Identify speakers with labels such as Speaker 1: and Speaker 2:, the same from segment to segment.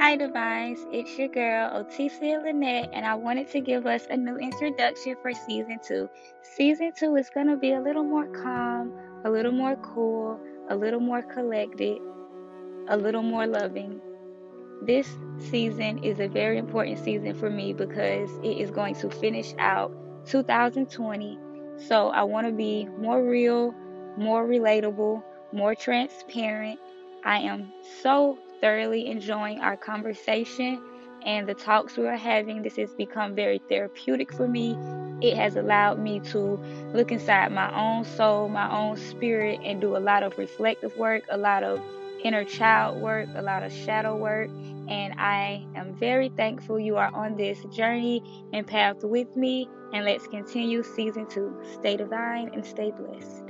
Speaker 1: Hi, Divines. It's your girl, Otissia Lynette, and I wanted to give us a new introduction for season two. Season two is going to be a little more calm, a little more cool, a little more collected, a little more loving. This season is a very important season for me because it is going to finish out 2020. So I want to be more real, more relatable, more transparent. I am so thoroughly enjoying our conversation and the talks we are having. This has become very therapeutic for me. It has allowed me to look inside my own soul, my own spirit, and do a lot of reflective work, a lot of inner child work, a lot of shadow work. And I am very thankful you are on this journey and path with me. And let's continue season two. Stay divine and stay blessed.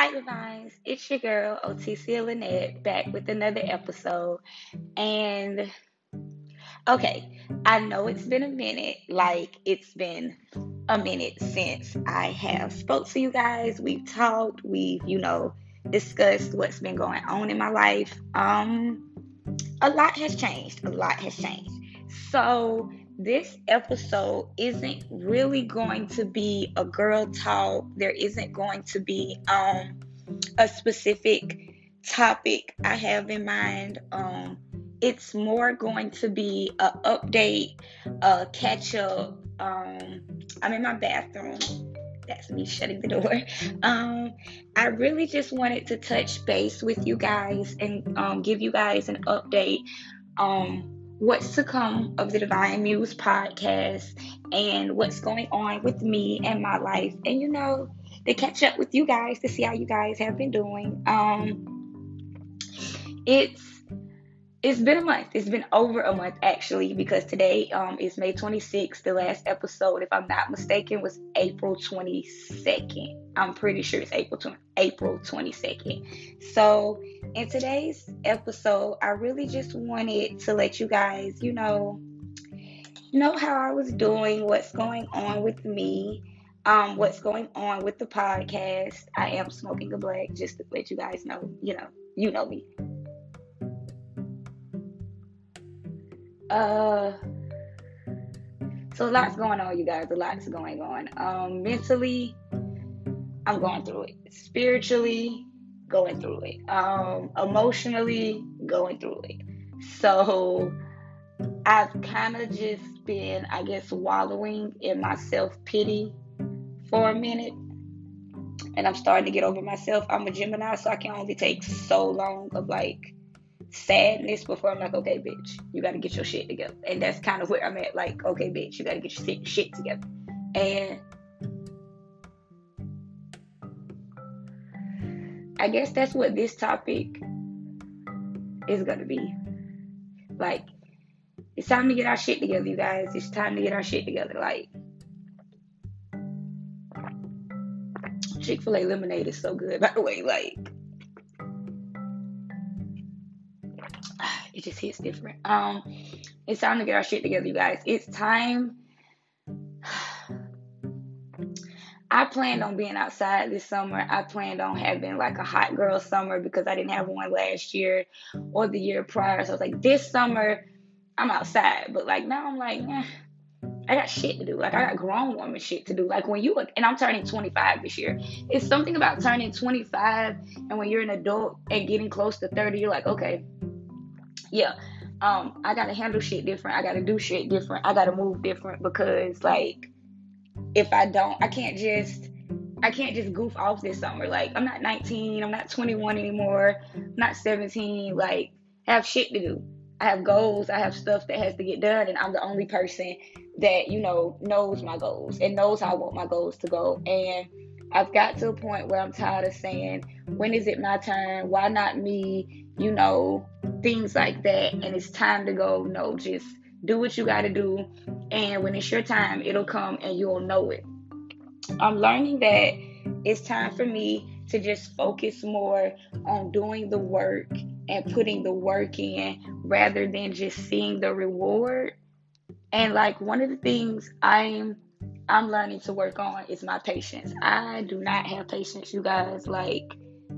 Speaker 1: Hi, Divines. It's your girl, Otissia Lynette, back with another episode. And okay, I know it's been a minute, like it's been a minute since I have spoke to you guys. We've talked, we've, you know, discussed what's been going on in my life. Um, a lot has changed. A lot has changed. So this episode isn't really going to be a girl talk. There isn't going to be um, a specific topic I have in mind. Um, it's more going to be a update, a catch up. Um, I'm in my bathroom. That's me shutting the door. Um, I really just wanted to touch base with you guys and um, give you guys an update. Um, what's to come of the Divine Muse podcast and what's going on with me and my life. And you know, to catch up with you guys to see how you guys have been doing. Um it's it's been a month. It's been over a month actually because today um is May 26th. The last episode, if I'm not mistaken, was April 22nd. I'm pretty sure it's April 20, April 22nd. So in today's episode, I really just wanted to let you guys, you know, know how I was doing, what's going on with me, um, what's going on with the podcast. I am smoking a black, just to let you guys know, you know, you know me. Uh, so lot's going on, you guys. A lot's going on. Um, mentally, I'm going through it. Spiritually, going through it. Um, emotionally, going through it. So I've kind of just been, I guess, wallowing in my self pity for a minute. And I'm starting to get over myself. I'm a Gemini, so I can only take so long of like sadness before I'm like, okay, bitch, you got to get your shit together. And that's kind of where I'm at. Like, okay, bitch, you got to get your shit together. And I guess that's what this topic is going to be. Like, it's time to get our shit together, you guys. It's time to get our shit together. Like, Chick fil A lemonade is so good, by the way. Like, it just hits different. Um, it's time to get our shit together, you guys. It's time I planned on being outside this summer. I planned on having like a hot girl summer because I didn't have one last year or the year prior. So I was like, this summer I'm outside. But like now I'm like, eh, I got shit to do. Like I got grown woman shit to do. Like when you and I'm turning 25 this year. It's something about turning 25 and when you're an adult and getting close to 30, you're like, okay, yeah, um, I gotta handle shit different. I gotta do shit different. I gotta move different because like if I don't, I can't just I can't just goof off this summer. Like I'm not 19, I'm not 21 anymore, I'm not 17. Like I have shit to do. I have goals, I have stuff that has to get done, and I'm the only person that, you know, knows my goals and knows how I want my goals to go. And I've got to a point where I'm tired of saying, when is it my turn? Why not me? You know, things like that. And it's time to go, no, just do what you got to do. And when it's your time, it'll come and you'll know it. I'm learning that it's time for me to just focus more on doing the work and putting the work in rather than just seeing the reward. And like one of the things I'm I'm learning to work on is my patience. I do not have patience, you guys. Like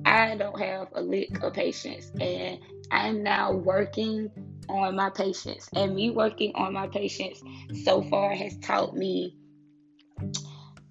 Speaker 1: I don't have a lick of patience and I'm now working on my patience. And me working on my patience so far has taught me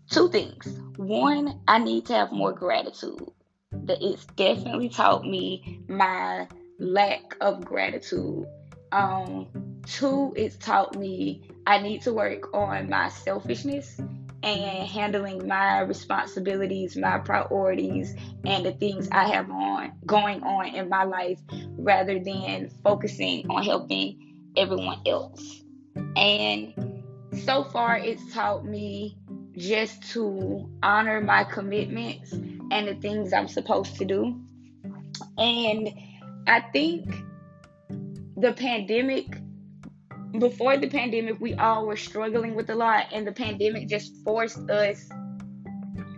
Speaker 1: two things. One, I need to have more gratitude that it's definitely taught me my lack of gratitude. Um, two, it's taught me I need to work on my selfishness and handling my responsibilities, my priorities, and the things I have on going on in my life rather than focusing on helping everyone else. And so far, it's taught me just to honor my commitments and the things I'm supposed to do. And I think the pandemic, before the pandemic, we all were struggling with a lot, and the pandemic just forced us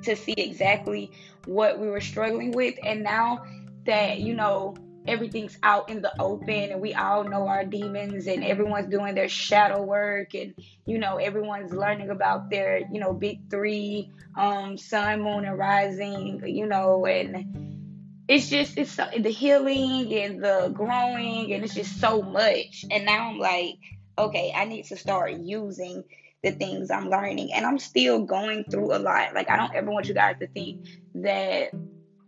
Speaker 1: to see exactly what we were struggling with. And now that, you know, everything's out in the open and we all know our demons and everyone's doing their shadow work and you know everyone's learning about their you know big three um sun moon and rising you know and it's just it's so, the healing and the growing and it's just so much and now i'm like okay i need to start using the things i'm learning and i'm still going through a lot like i don't ever want you guys to think that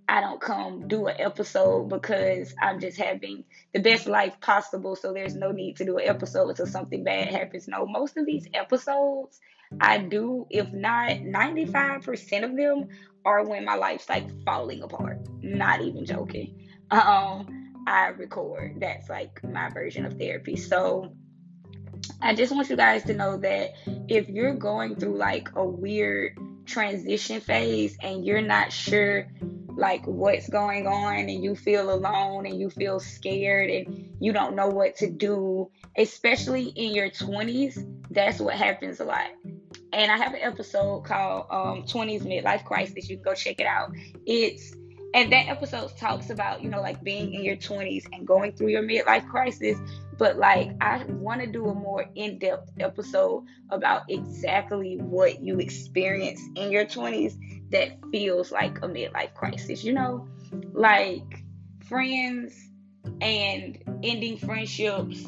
Speaker 1: I don't come do an episode because I'm just having the best life possible. So there's no need to do an episode until something bad happens. No, most of these episodes I do, if not 95% of them, are when my life's like falling apart. Not even joking. Um, I record. That's like my version of therapy. So I just want you guys to know that if you're going through like a weird transition phase and you're not sure like what's going on and you feel alone and you feel scared and you don't know what to do, especially in your 20s, that's what happens a lot. And I have an episode called um, 20s Midlife Crisis. You can go check it out. It's and that episode talks about, you know, like being in your 20s and going through your midlife crisis. But like, I want to do a more in depth episode about exactly what you experience in your 20s that feels like a midlife crisis, you know? Like, friends and ending friendships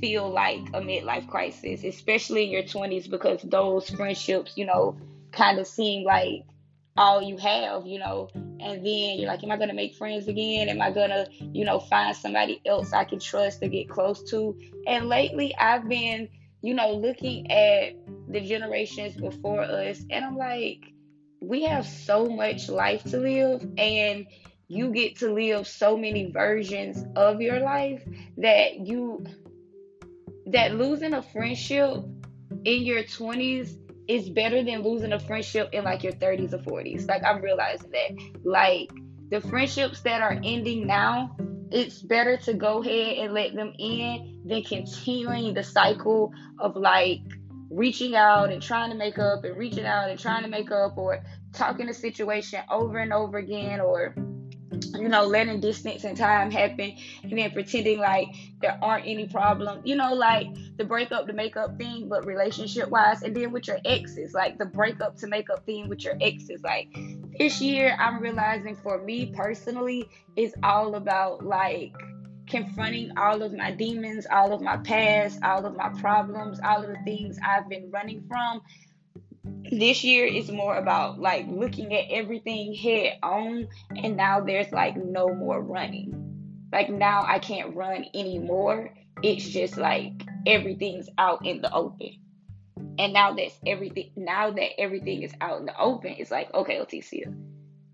Speaker 1: feel like a midlife crisis, especially in your 20s, because those friendships, you know, kind of seem like all you have, you know, and then you're like, am I gonna make friends again? Am I gonna, you know, find somebody else I can trust to get close to? And lately I've been, you know, looking at the generations before us, and I'm like, we have so much life to live, and you get to live so many versions of your life that you that losing a friendship in your 20s is better than losing a friendship in like your 30s or 40s. Like I'm realizing that. Like the friendships that are ending now, it's better to go ahead and let them in than continuing the cycle of like reaching out and trying to make up and reaching out and trying to make up or talking the situation over and over again or you know, letting distance and time happen and then pretending like there aren't any problems, you know, like the breakup to make up thing, but relationship wise, and then with your exes, like the breakup to make up thing with your exes. Like this year, I'm realizing for me personally, it's all about like confronting all of my demons, all of my past, all of my problems, all of the things I've been running from. This year is more about like looking at everything head on, and now there's like no more running. Like now I can't run anymore. It's just like everything's out in the open. And now that's everything now that everything is out in the open, it's like, okay, Leticia,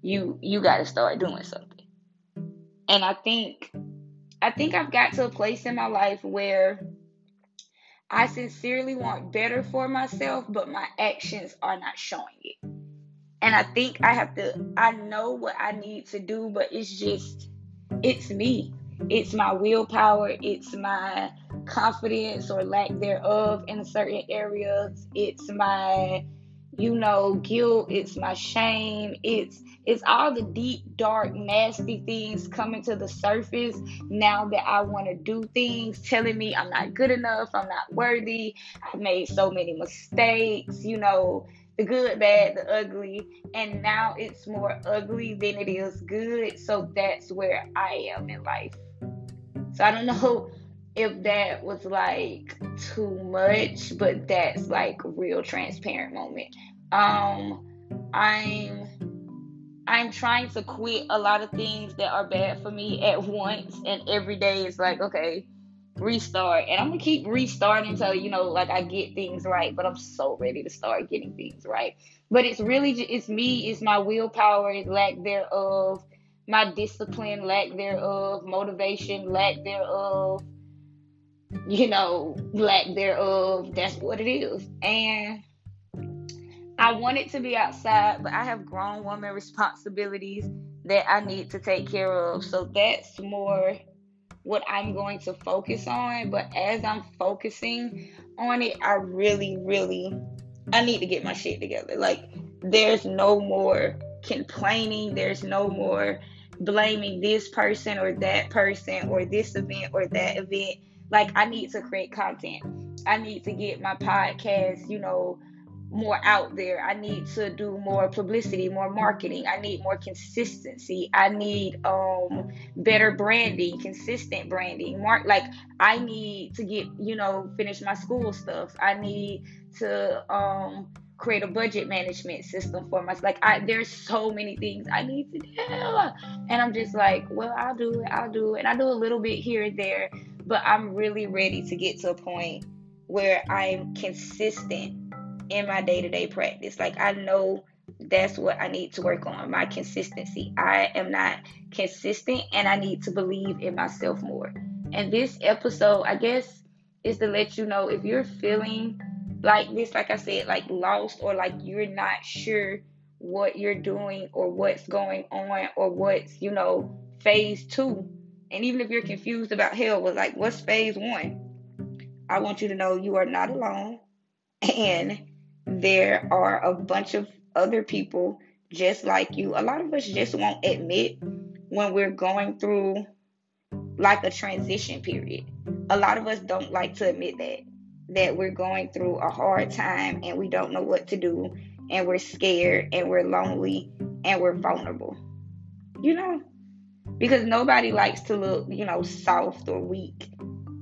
Speaker 1: you you gotta start doing something. And I think I think I've got to a place in my life where I sincerely want better for myself, but my actions are not showing it. And I think I have to, I know what I need to do, but it's just, it's me. It's my willpower. It's my confidence or lack thereof in certain areas. It's my you know, guilt, it's my shame, it's it's all the deep, dark, nasty things coming to the surface now that I want to do things, telling me I'm not good enough, I'm not worthy, I've made so many mistakes, you know, the good, bad, the ugly, and now it's more ugly than it is good. So that's where I am in life. So I don't know if that was like too much, but that's like real transparent moment. Um, I'm I'm trying to quit a lot of things that are bad for me at once, and every day is like okay, restart, and I'm gonna keep restarting until you know like I get things right. But I'm so ready to start getting things right. But it's really it's me, it's my willpower, it's lack thereof, my discipline, lack thereof, motivation, lack thereof you know, lack thereof. That's what it is. And I wanted to be outside, but I have grown woman responsibilities that I need to take care of. So that's more what I'm going to focus on. But as I'm focusing on it, I really, really, I need to get my shit together. Like, there's no more complaining. There's no more blaming this person or that person or this event or that event like I need to create content. I need to get my podcast, you know, more out there. I need to do more publicity, more marketing. I need more consistency. I need um better branding, consistent branding. Mark like I need to get, you know, finish my school stuff. I need to um create a budget management system for myself. Like I there's so many things I need to do. And I'm just like, well, I'll do it, I'll do it. And I do a little bit here and there, but I'm really ready to get to a point where I'm consistent in my day-to-day practice. Like I know that's what I need to work on, my consistency. I am not consistent and I need to believe in myself more. And this episode, I guess, is to let you know if you're feeling like this, like I said, like lost or like you're not sure what you're doing or what's going on or what's, you know, phase two. And even if you're confused about hell, was like, what's phase one? I want you to know you are not alone. And there are a bunch of other people just like you. A lot of us just won't admit when we're going through like a transition period. A lot of us don't like to admit that that we're going through a hard time and we don't know what to do and we're scared and we're lonely and we're vulnerable. You know? Because nobody likes to look, you know, soft or weak,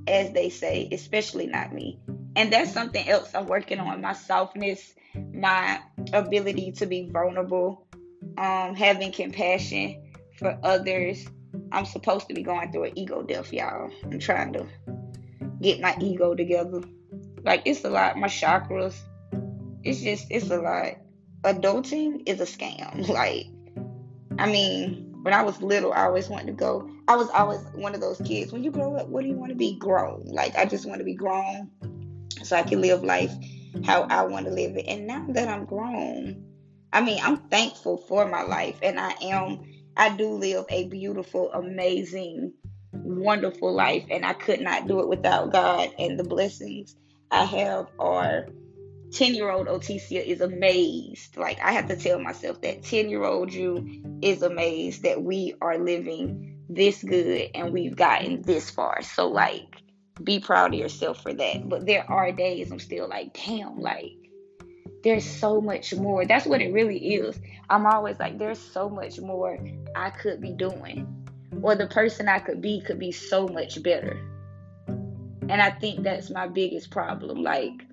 Speaker 1: as they say, especially not me. And that's something else I'm working on my softness, my ability to be vulnerable, um, having compassion for others. I'm supposed to be going through an ego death, y'all. I'm trying to get my ego together. Like it's a lot. My chakras. It's just it's a lot. Adulting is a scam. Like, I mean, when I was little, I always wanted to go. I was always one of those kids. When you grow up, what do you want to be? Grown. Like I just want to be grown, so I can live life how I want to live it. And now that I'm grown, I mean, I'm thankful for my life, and I am. I do live a beautiful, amazing, wonderful life, and I could not do it without God and the blessings I have are 10 year old Otissia is amazed. Like, I have to tell myself that 10 year old you is amazed that we are living this good and we've gotten this far. So, like, be proud of yourself for that. But there are days I'm still like, damn, like, there's so much more. That's what it really is. I'm always like, there's so much more I could be doing. or the person I could be could be so much better. And I think that's my biggest problem. Like,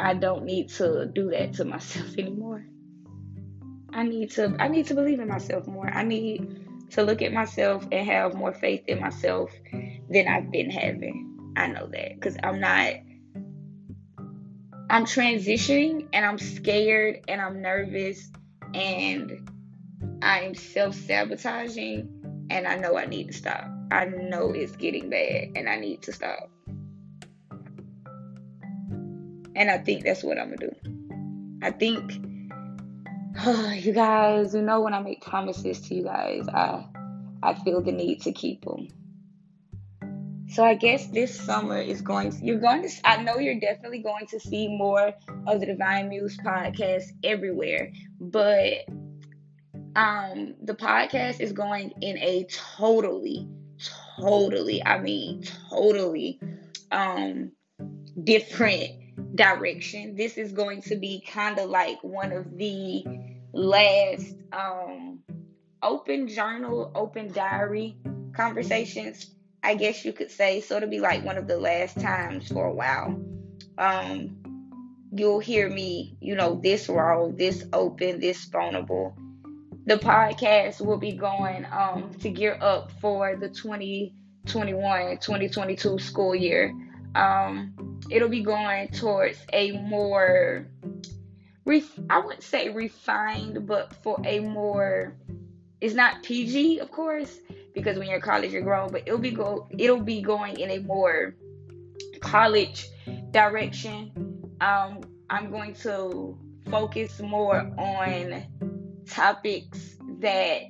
Speaker 1: I don't need to do that to myself anymore. I need to I need to believe in myself more. I need to look at myself and have more faith in myself than I've been having. I know that cuz I'm not I'm transitioning and I'm scared and I'm nervous and I'm self-sabotaging and I know I need to stop. I know it's getting bad and I need to stop. And I think that's what I'm gonna do. I think, you guys, you know, when I make promises to you guys, I I feel the need to keep them. So I guess this summer is going. To, you're going to. I know you're definitely going to see more of the Divine Muse podcast everywhere, but um, the podcast is going in a totally, totally. I mean, totally um different direction. This is going to be kind of like one of the last um, open journal, open diary conversations, I guess you could say. So it'll be like one of the last times for a while. Um, you'll hear me, you know, this raw, this open, this vulnerable. The podcast will be going um, to gear up for the 2021 2022 school year. Um, it'll be going towards a more ref- I wouldn't say refined, but for a more it's not PG, of course, because when you're in college you're grown, but it'll be go it'll be going in a more college direction. Um, I'm going to focus more on topics that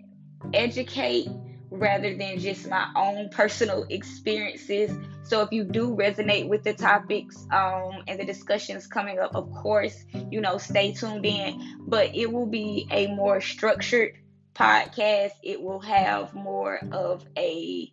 Speaker 1: educate rather than just my own personal experiences. So if you do resonate with the topics um, and the discussions coming up, of course, you know, stay tuned in. But it will be a more structured podcast. It will have more of a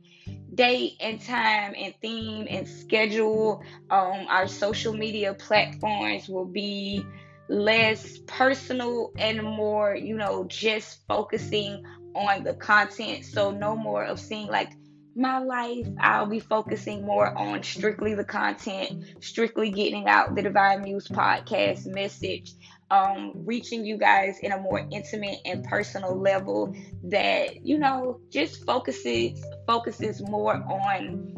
Speaker 1: date and time and theme and schedule. Um, our social media platforms will be less personal and more, you know, just focusing on the content. So no more of seeing like my life. I'll be focusing more on strictly the content, strictly getting out the Divine Muse podcast message, um, reaching you guys in a more intimate and personal level that you know just focuses focuses more on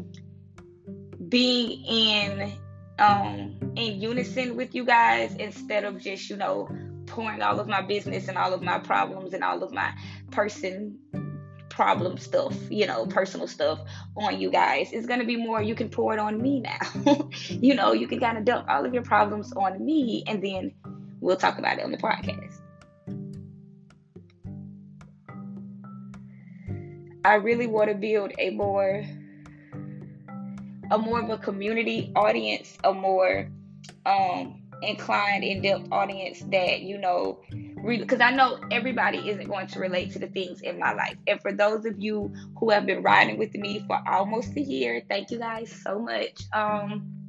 Speaker 1: being in um in unison with you guys instead of just you know pouring all of my business and all of my problems and all of my person problem stuff, you know, personal stuff on you guys. It's going to be more, you can pour it on me now. you know, you can kind of dump all of your problems on me and then we'll talk about it on the podcast. I really want to build a more a more of a community audience, a more um inclined, in depth audience that, you know, because I know everybody isn't going to relate to the things in my life. And for those of you who have been riding with me for almost a year, thank you guys so much. Um,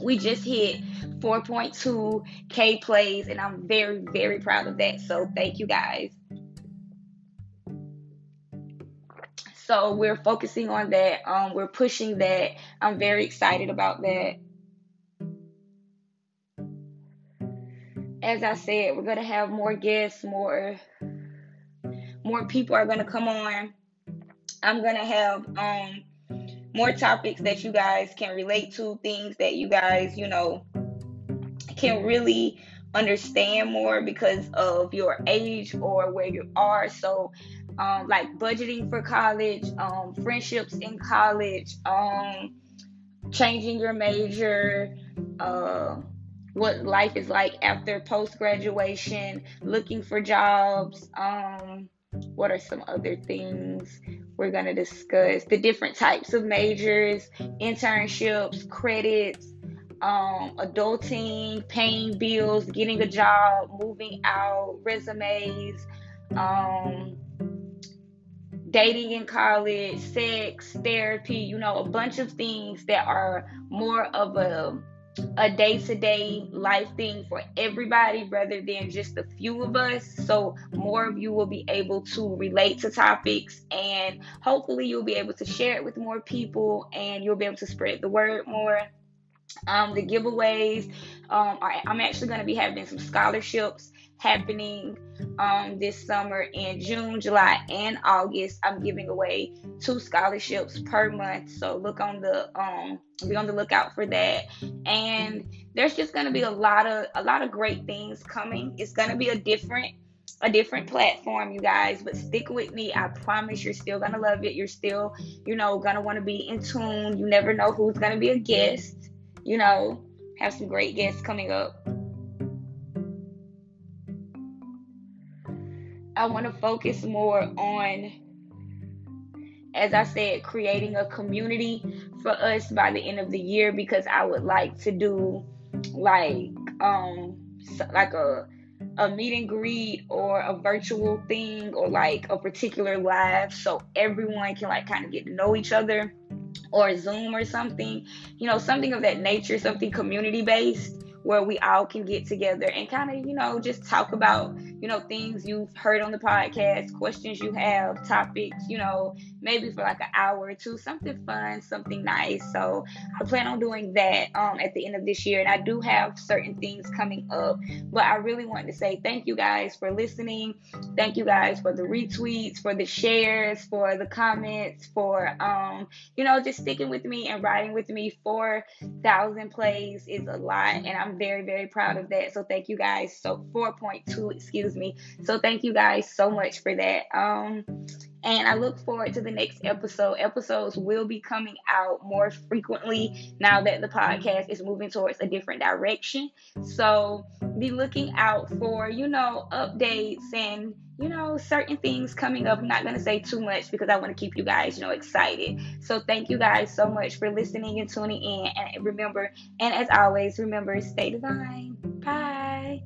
Speaker 1: we just hit 4.2k plays, and I'm very, very proud of that. So thank you guys. So we're focusing on that. Um, we're pushing that. I'm very excited about that. As I said, we're gonna have more guests, more more people are gonna come on. I'm gonna have um more topics that you guys can relate to, things that you guys, you know, can really understand more because of your age or where you are. So um, like budgeting for college, um, friendships in college, um, changing your major, uh, what life is like after post graduation, looking for jobs. Um, what are some other things we're going to discuss? The different types of majors, internships, credits, um, adulting, paying bills, getting a job, moving out, resumes, um, dating in college, sex, therapy, you know, a bunch of things that are more of a a day to day life thing for everybody rather than just a few of us. So, more of you will be able to relate to topics, and hopefully, you'll be able to share it with more people and you'll be able to spread the word more. Um, the giveaways, um, are, I'm actually going to be having some scholarships happening um, this summer in June, July, and August. I'm giving away two scholarships per month, so look on the um, be on the lookout for that. And there's just to be a lot of a lot of great things coming. It's to be a different a different platform, you guys, but stick with me. I promise you're still gonna love it. You're still, you know, gonna want to be in tune. You never know who's gonna be a guest. You know, have some great guests coming up. I want to focus more on, as I said, creating a community for us by the end of the year because I would like to do like um like a a meet and greet or a virtual thing or like a particular live so everyone can like kind of get to know each other or Zoom or something, you know, something of that nature, something community based where we all can get together and kind of, you know, just talk about, you know, things you've heard on the podcast, questions you have, topics, you know, maybe for like an hour or two, something fun, something nice. So I plan on doing that um, at the end of this year. And I do have certain things coming up, but I really want to say thank you guys for listening. Thank you guys for the retweets, for the shares, for the comments, for, um, you know, just sticking with me and riding with me. 4,000 plays is a lot. And I'm very, very proud of that. So thank you guys. So 4.2, excuse me. So thank you guys so much for that. Um, and I look forward to the next episode. Episodes will be coming out more frequently now that the podcast is moving towards a different direction. So be looking out for, you know, updates and, you know, certain things coming up. I'm not going to say too much because I want to keep you guys, you know, excited. So thank you guys so much for listening and tuning in. And remember, and as always, remember, stay divine. Bye.